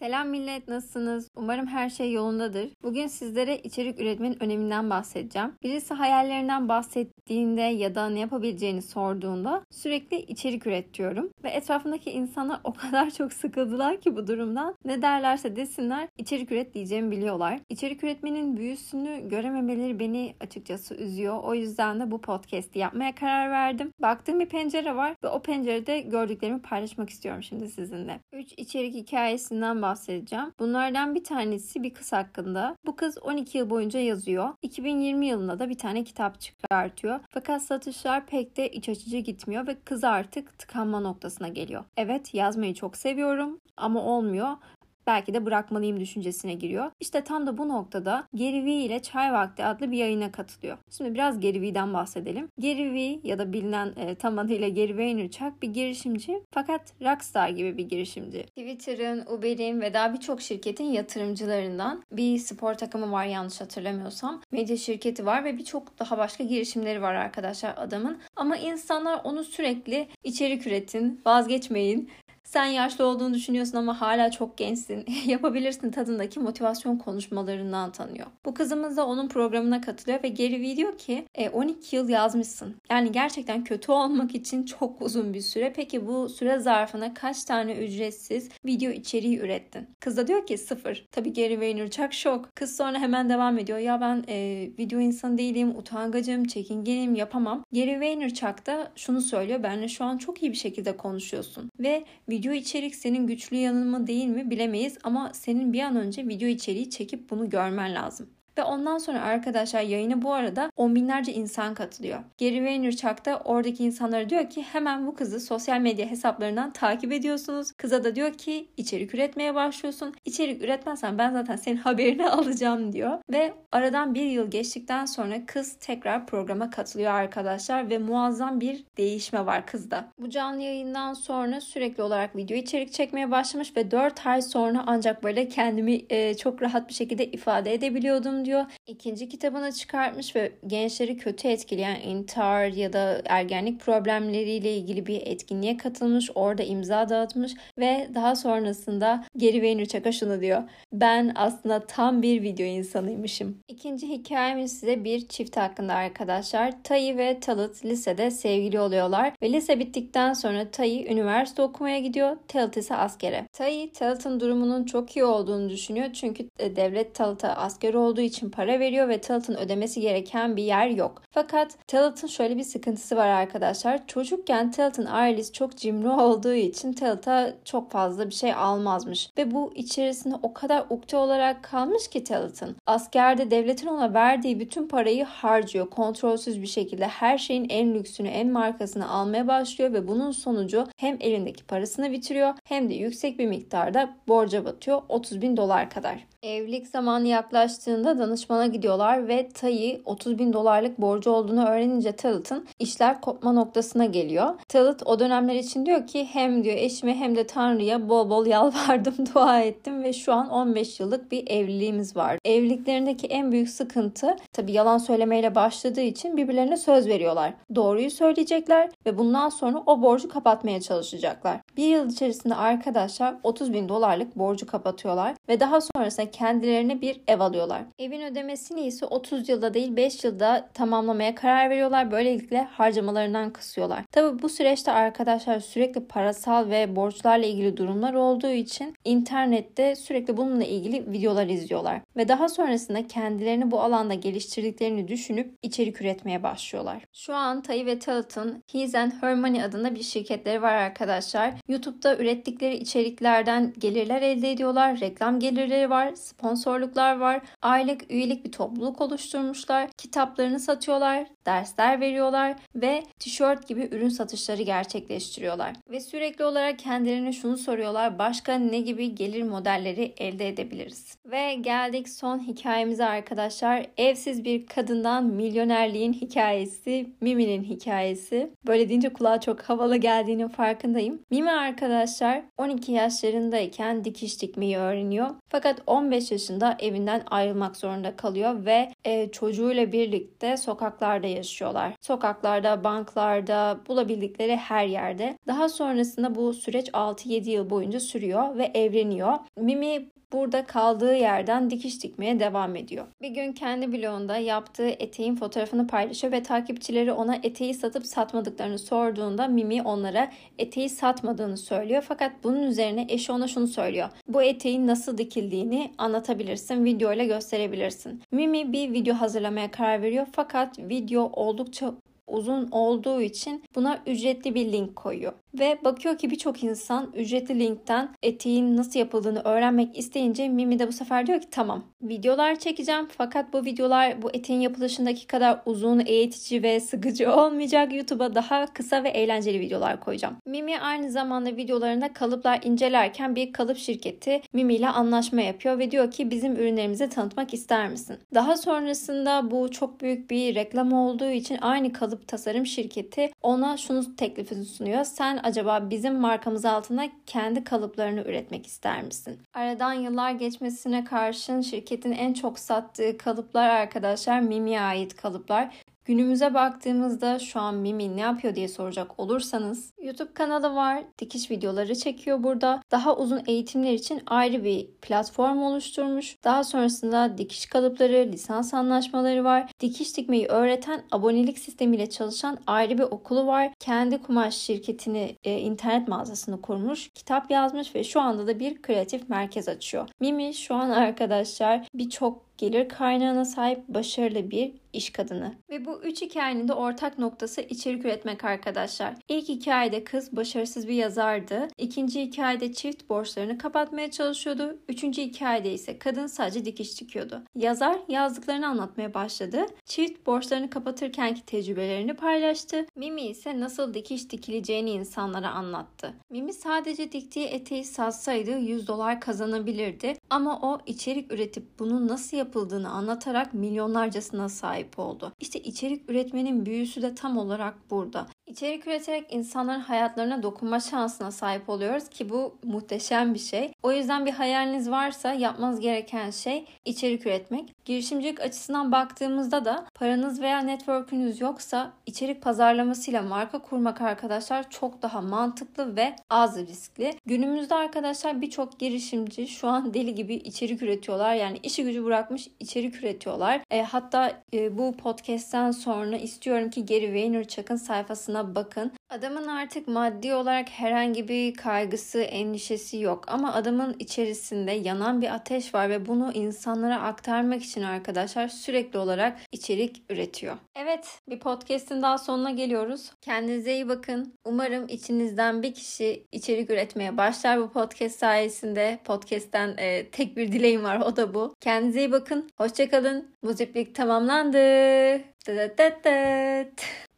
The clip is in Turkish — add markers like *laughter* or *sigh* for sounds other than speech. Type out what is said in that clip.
Selam millet nasılsınız? Umarım her şey yolundadır. Bugün sizlere içerik üretmenin öneminden bahsedeceğim. Birisi hayallerinden bahsettiğinde ya da ne yapabileceğini sorduğunda sürekli içerik üret diyorum. Ve etrafındaki insanlar o kadar *laughs* çok sıkıldılar ki bu durumdan. Ne derlerse desinler içerik üret diyeceğimi biliyorlar. İçerik üretmenin büyüsünü görememeleri beni açıkçası üzüyor. O yüzden de bu podcast'i yapmaya karar verdim. Baktığım bir pencere var ve o pencerede gördüklerimi paylaşmak istiyorum şimdi sizinle. 3 içerik hikayesinden bahsedeceğim bahsedeceğim. Bunlardan bir tanesi bir kız hakkında. Bu kız 12 yıl boyunca yazıyor. 2020 yılında da bir tane kitap çıkartıyor. Fakat satışlar pek de iç açıcı gitmiyor ve kız artık tıkanma noktasına geliyor. Evet yazmayı çok seviyorum ama olmuyor belki de bırakmalıyım düşüncesine giriyor. İşte tam da bu noktada Gary Vee ile Çay Vakti adlı bir yayına katılıyor. Şimdi biraz Gary Vee'den bahsedelim. Gary Vee ya da bilinen e, tam adıyla Gary Vaynerchuk bir girişimci fakat rockstar gibi bir girişimci. Twitter'ın, Uber'in ve daha birçok şirketin yatırımcılarından bir spor takımı var yanlış hatırlamıyorsam. Medya şirketi var ve birçok daha başka girişimleri var arkadaşlar adamın. Ama insanlar onu sürekli içerik üretin, vazgeçmeyin, sen yaşlı olduğunu düşünüyorsun ama hala çok gençsin. *laughs* Yapabilirsin tadındaki motivasyon konuşmalarından tanıyor. Bu kızımız da onun programına katılıyor ve geri video ki e, 12 yıl yazmışsın. Yani gerçekten kötü olmak için çok uzun bir süre. Peki bu süre zarfına kaç tane ücretsiz video içeriği ürettin? Kız da diyor ki sıfır. Tabii Gary Vaynerchuk şok. Kız sonra hemen devam ediyor. Ya ben e, video insanı değilim, utangacım, çekingenim, yapamam. Gary Vaynerchuk da şunu söylüyor. Benle şu an çok iyi bir şekilde konuşuyorsun. Ve video Video içerik senin güçlü yanın mı değil mi bilemeyiz ama senin bir an önce video içeriği çekip bunu görmen lazım. Ve ondan sonra arkadaşlar yayına bu arada on binlerce insan katılıyor. Gary Vaynerchuk da oradaki insanlara diyor ki hemen bu kızı sosyal medya hesaplarından takip ediyorsunuz. Kıza da diyor ki içerik üretmeye başlıyorsun. İçerik üretmezsen ben zaten senin *laughs* haberini alacağım diyor. Ve aradan bir yıl geçtikten sonra kız tekrar programa katılıyor arkadaşlar ve muazzam bir değişme var kızda. Bu canlı yayından sonra sürekli olarak video içerik çekmeye başlamış ve 4 ay sonra ancak böyle kendimi e, çok rahat bir şekilde ifade edebiliyordum diyor. İkinci kitabını çıkartmış ve gençleri kötü etkileyen intihar ya da ergenlik problemleriyle ilgili bir etkinliğe katılmış. Orada imza dağıtmış ve daha sonrasında Geri Vaynerchuk'a şunu diyor. Ben aslında tam bir video insanıymışım. İkinci hikayemiz size bir çift hakkında arkadaşlar. Tayi ve Talit lisede sevgili oluyorlar ve lise bittikten sonra Tayi üniversite okumaya gidiyor. Talit ise askere. Tayi Talit'in durumunun çok iyi olduğunu düşünüyor çünkü e, devlet Talit'e asker olduğu için para veriyor ve Talat'ın ödemesi gereken bir yer yok. Fakat Talat'ın şöyle bir sıkıntısı var arkadaşlar. Çocukken Talat'ın ailesi çok cimri olduğu için Talat'a çok fazla bir şey almazmış. Ve bu içerisinde o kadar ukde olarak kalmış ki Talat'ın. Askerde devletin ona verdiği bütün parayı harcıyor. Kontrolsüz bir şekilde her şeyin en lüksünü, en markasını almaya başlıyor ve bunun sonucu hem elindeki parasını bitiriyor hem de yüksek bir miktarda borca batıyor. 30 bin dolar kadar. Evlilik zamanı yaklaştığında danışmana gidiyorlar ve Tay'i 30 bin dolarlık borcu olduğunu öğrenince Talat'ın işler kopma noktasına geliyor. Talat o dönemler için diyor ki hem diyor eşime hem de Tanrı'ya bol bol *laughs* yalvardım, dua ettim ve şu an 15 yıllık bir evliliğimiz var. Evliliklerindeki en büyük sıkıntı tabi yalan söylemeyle başladığı için birbirlerine söz veriyorlar. Doğruyu söyleyecekler ve bundan sonra o borcu kapatmaya çalışacaklar. Bir yıl içerisinde arkadaşlar 30 bin dolarlık borcu kapatıyorlar ve daha sonrasında kendilerine bir ev alıyorlar. Evin ödemesini ise 30 yılda değil 5 yılda tamamlamaya karar veriyorlar. Böylelikle harcamalarından kısıyorlar. Tabi bu süreçte arkadaşlar sürekli parasal ve borçlarla ilgili durumlar olduğu için internette sürekli bununla ilgili videolar izliyorlar. Ve daha sonrasında kendilerini bu alanda geliştirdiklerini düşünüp içerik üretmeye başlıyorlar. Şu an Tay ve Talat'ın His and Her Money adında bir şirketleri var arkadaşlar. YouTube'da ürettikleri içeriklerden gelirler elde ediyorlar. Reklam gelirleri var sponsorluklar var. Aylık üyelik bir topluluk oluşturmuşlar. Kitaplarını satıyorlar, dersler veriyorlar ve tişört gibi ürün satışları gerçekleştiriyorlar. Ve sürekli olarak kendilerine şunu soruyorlar. Başka ne gibi gelir modelleri elde edebiliriz? Ve geldik son hikayemize arkadaşlar. Evsiz bir kadından milyonerliğin hikayesi, Mimi'nin hikayesi. Böyle deyince kulağa çok havalı geldiğinin farkındayım. Mimi Mimi arkadaşlar 12 yaşlarındayken dikiş dikmeyi öğreniyor. Fakat 15 yaşında evinden ayrılmak zorunda kalıyor ve e, çocuğuyla birlikte sokaklarda yaşıyorlar. Sokaklarda, banklarda, bulabildikleri her yerde. Daha sonrasında bu süreç 6-7 yıl boyunca sürüyor ve evleniyor. Mimi burada kaldığı yerden dikiş dikmeye devam ediyor. Bir gün kendi blogunda yaptığı eteğin fotoğrafını paylaşıyor ve takipçileri ona eteği satıp satmadıklarını sorduğunda Mimi onlara eteği satmadığını söylüyor. Fakat bunun üzerine eşi ona şunu söylüyor. Bu eteğin nasıl dikildiğini anlatabilirsin, video ile gösterebilirsin. Mimi bir video hazırlamaya karar veriyor fakat video oldukça uzun olduğu için buna ücretli bir link koyuyor. Ve bakıyor ki birçok insan ücretli linkten eteğin nasıl yapıldığını öğrenmek isteyince Mimi de bu sefer diyor ki tamam videolar çekeceğim fakat bu videolar bu eteğin yapılışındaki kadar uzun, eğitici ve sıkıcı olmayacak. YouTube'a daha kısa ve eğlenceli videolar koyacağım. Mimi aynı zamanda videolarında kalıplar incelerken bir kalıp şirketi Mimi ile anlaşma yapıyor ve diyor ki bizim ürünlerimizi tanıtmak ister misin? Daha sonrasında bu çok büyük bir reklam olduğu için aynı kalıp tasarım şirketi ona şunu teklifini sunuyor. Sen acaba bizim markamız altında kendi kalıplarını üretmek ister misin? Aradan yıllar geçmesine karşın şirketin en çok sattığı kalıplar arkadaşlar Mimi'ye ait kalıplar. Günümüze baktığımızda şu an Mimi ne yapıyor diye soracak olursanız YouTube kanalı var. Dikiş videoları çekiyor burada. Daha uzun eğitimler için ayrı bir platform oluşturmuş. Daha sonrasında dikiş kalıpları, lisans anlaşmaları var. Dikiş dikmeyi öğreten abonelik sistemiyle çalışan ayrı bir okulu var. Kendi kumaş şirketini, e, internet mağazasını kurmuş. Kitap yazmış ve şu anda da bir kreatif merkez açıyor. Mimi şu an arkadaşlar birçok gelir kaynağına sahip başarılı bir iş kadını. Ve bu üç hikayenin de ortak noktası içerik üretmek arkadaşlar. İlk hikayede kız başarısız bir yazardı. İkinci hikayede çift borçlarını kapatmaya çalışıyordu. Üçüncü hikayede ise kadın sadece dikiş dikiyordu. Yazar yazdıklarını anlatmaya başladı. Çift borçlarını kapatırkenki tecrübelerini paylaştı. Mimi ise nasıl dikiş dikileceğini insanlara anlattı. Mimi sadece diktiği eteği satsaydı 100 dolar kazanabilirdi. Ama o içerik üretip bunun nasıl yapıldığını anlatarak milyonlarcasına sahip oldu. İşte içerik üretmenin büyüsü de tam olarak burada. İçerik üreterek insanların hayatlarına dokunma şansına sahip oluyoruz ki bu muhteşem bir şey. O yüzden bir hayaliniz varsa yapmanız gereken şey içerik üretmek. Girişimcilik açısından baktığımızda da paranız veya network'ünüz yoksa içerik pazarlamasıyla marka kurmak arkadaşlar çok daha mantıklı ve az riskli. Günümüzde arkadaşlar birçok girişimci şu an deli gibi içerik üretiyorlar. Yani işi gücü bırakmış içerik üretiyorlar. E, hatta e, bu podcast'ten sonra istiyorum ki Gary Vaynerchuk'un sayfasına tadına bakın. Adamın artık maddi olarak herhangi bir kaygısı, endişesi yok ama adamın içerisinde yanan bir ateş var ve bunu insanlara aktarmak için arkadaşlar sürekli olarak içerik üretiyor. Evet, bir podcast'in daha sonuna geliyoruz. Kendinize iyi bakın. Umarım içinizden bir kişi içerik üretmeye başlar bu podcast sayesinde. Podcast'ten e, tek bir dileğim var o da bu. Kendinize iyi bakın. Hoşçakalın. Muziplik tamamlandı. Dıdıdıdıt.